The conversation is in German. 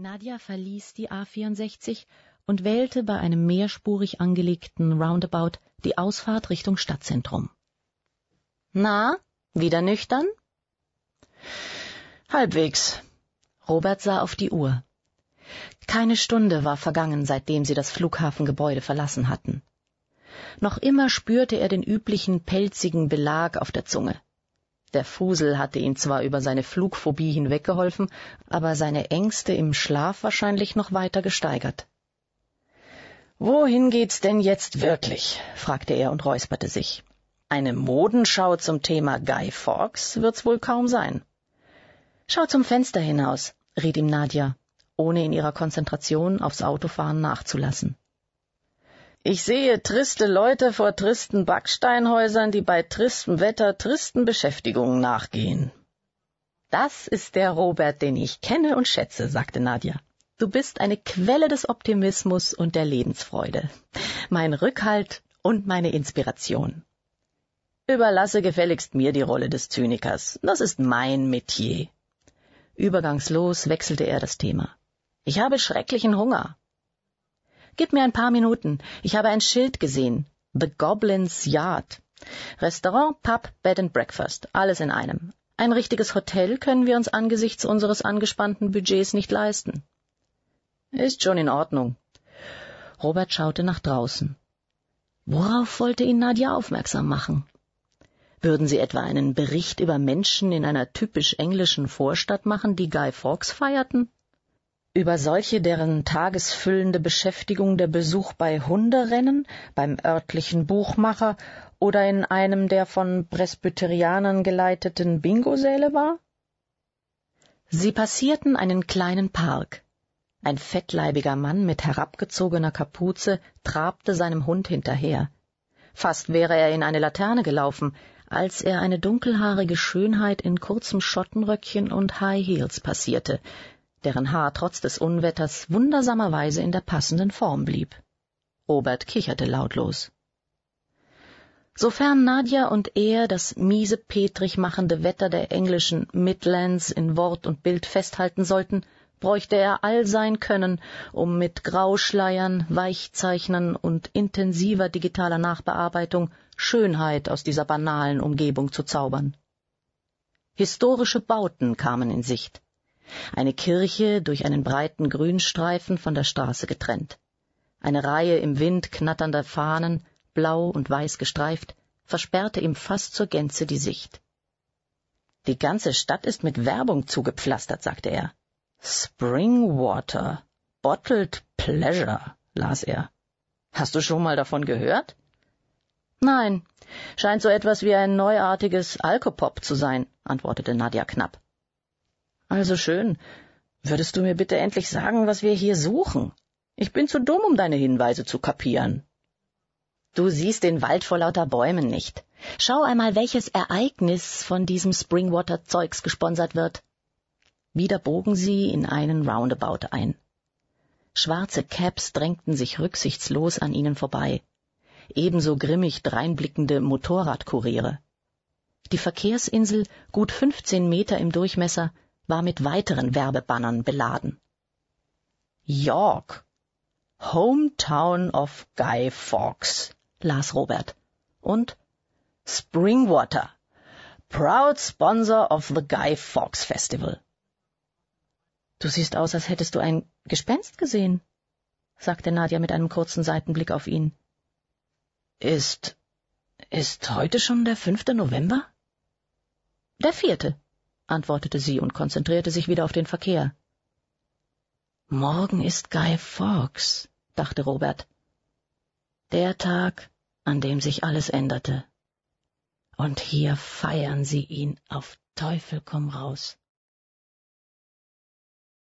Nadja verließ die A64 und wählte bei einem mehrspurig angelegten Roundabout die Ausfahrt Richtung Stadtzentrum. Na, wieder nüchtern? Halbwegs. Robert sah auf die Uhr. Keine Stunde war vergangen, seitdem sie das Flughafengebäude verlassen hatten. Noch immer spürte er den üblichen pelzigen Belag auf der Zunge. Der Fusel hatte ihn zwar über seine Flugphobie hinweggeholfen, aber seine Ängste im Schlaf wahrscheinlich noch weiter gesteigert. Wohin geht's denn jetzt wirklich? fragte er und räusperte sich. Eine Modenschau zum Thema Guy Fawkes wird's wohl kaum sein. Schau zum Fenster hinaus, riet ihm Nadja, ohne in ihrer Konzentration aufs Autofahren nachzulassen. Ich sehe triste Leute vor tristen Backsteinhäusern, die bei tristem Wetter tristen Beschäftigungen nachgehen. Das ist der Robert, den ich kenne und schätze, sagte Nadja. Du bist eine Quelle des Optimismus und der Lebensfreude, mein Rückhalt und meine Inspiration. Überlasse gefälligst mir die Rolle des Zynikers. Das ist mein Metier. Übergangslos wechselte er das Thema. Ich habe schrecklichen Hunger. Gib mir ein paar Minuten. Ich habe ein Schild gesehen. The Goblin's Yard. Restaurant, Pub, Bed and Breakfast. Alles in einem. Ein richtiges Hotel können wir uns angesichts unseres angespannten Budgets nicht leisten. Ist schon in Ordnung. Robert schaute nach draußen. Worauf wollte ihn Nadja aufmerksam machen? Würden sie etwa einen Bericht über Menschen in einer typisch englischen Vorstadt machen, die Guy Fawkes feierten? Über solche, deren tagesfüllende Beschäftigung der Besuch bei Hunderennen, beim örtlichen Buchmacher oder in einem der von Presbyterianern geleiteten Bingosäle war? Sie passierten einen kleinen Park. Ein fettleibiger Mann mit herabgezogener Kapuze trabte seinem Hund hinterher. Fast wäre er in eine Laterne gelaufen, als er eine dunkelhaarige Schönheit in kurzem Schottenröckchen und High Heels passierte, deren Haar trotz des Unwetters wundersamerweise in der passenden Form blieb. Robert kicherte lautlos. Sofern Nadja und er das miese petrig machende Wetter der englischen Midlands in Wort und Bild festhalten sollten, bräuchte er all sein Können, um mit Grauschleiern, Weichzeichnern und intensiver digitaler Nachbearbeitung Schönheit aus dieser banalen Umgebung zu zaubern. Historische Bauten kamen in Sicht eine Kirche durch einen breiten Grünstreifen von der Straße getrennt. Eine Reihe im Wind knatternder Fahnen, blau und weiß gestreift, versperrte ihm fast zur Gänze die Sicht. Die ganze Stadt ist mit Werbung zugepflastert, sagte er. Springwater, Bottled Pleasure, las er. Hast du schon mal davon gehört? Nein, scheint so etwas wie ein neuartiges Alkopop zu sein, antwortete Nadja knapp. Also schön. Würdest du mir bitte endlich sagen, was wir hier suchen? Ich bin zu dumm, um deine Hinweise zu kapieren. Du siehst den Wald vor lauter Bäumen nicht. Schau einmal, welches Ereignis von diesem Springwater-Zeugs gesponsert wird. Wieder bogen sie in einen Roundabout ein. Schwarze Cabs drängten sich rücksichtslos an ihnen vorbei. Ebenso grimmig dreinblickende Motorradkuriere. Die Verkehrsinsel, gut fünfzehn Meter im Durchmesser, war mit weiteren Werbebannern beladen. York, Hometown of Guy Fawkes, las Robert. Und Springwater, proud sponsor of the Guy Fawkes Festival. Du siehst aus, als hättest du ein Gespenst gesehen, sagte Nadja mit einem kurzen Seitenblick auf ihn. Ist, ist heute schon der fünfte November? Der vierte, antwortete sie und konzentrierte sich wieder auf den Verkehr. Morgen ist Guy Fawkes, dachte Robert. Der Tag, an dem sich alles änderte. Und hier feiern sie ihn auf Teufel komm raus.